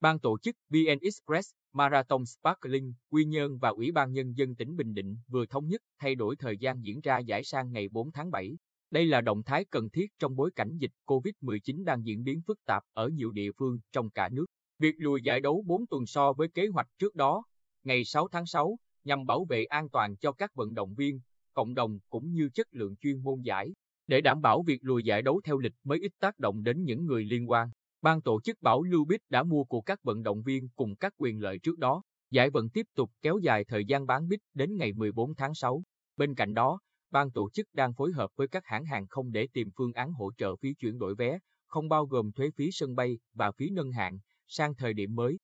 Ban tổ chức VN Express, Marathon Sparkling, Quy Nhơn và Ủy ban Nhân dân tỉnh Bình Định vừa thống nhất thay đổi thời gian diễn ra giải sang ngày 4 tháng 7. Đây là động thái cần thiết trong bối cảnh dịch COVID-19 đang diễn biến phức tạp ở nhiều địa phương trong cả nước. Việc lùi giải đấu 4 tuần so với kế hoạch trước đó, ngày 6 tháng 6, nhằm bảo vệ an toàn cho các vận động viên, cộng đồng cũng như chất lượng chuyên môn giải. Để đảm bảo việc lùi giải đấu theo lịch mới ít tác động đến những người liên quan, ban tổ chức Bảo Lưu Bích đã mua của các vận động viên cùng các quyền lợi trước đó. Giải vẫn tiếp tục kéo dài thời gian bán bích đến ngày 14 tháng 6. Bên cạnh đó, ban tổ chức đang phối hợp với các hãng hàng không để tìm phương án hỗ trợ phí chuyển đổi vé, không bao gồm thuế phí sân bay và phí nâng hạng, sang thời điểm mới.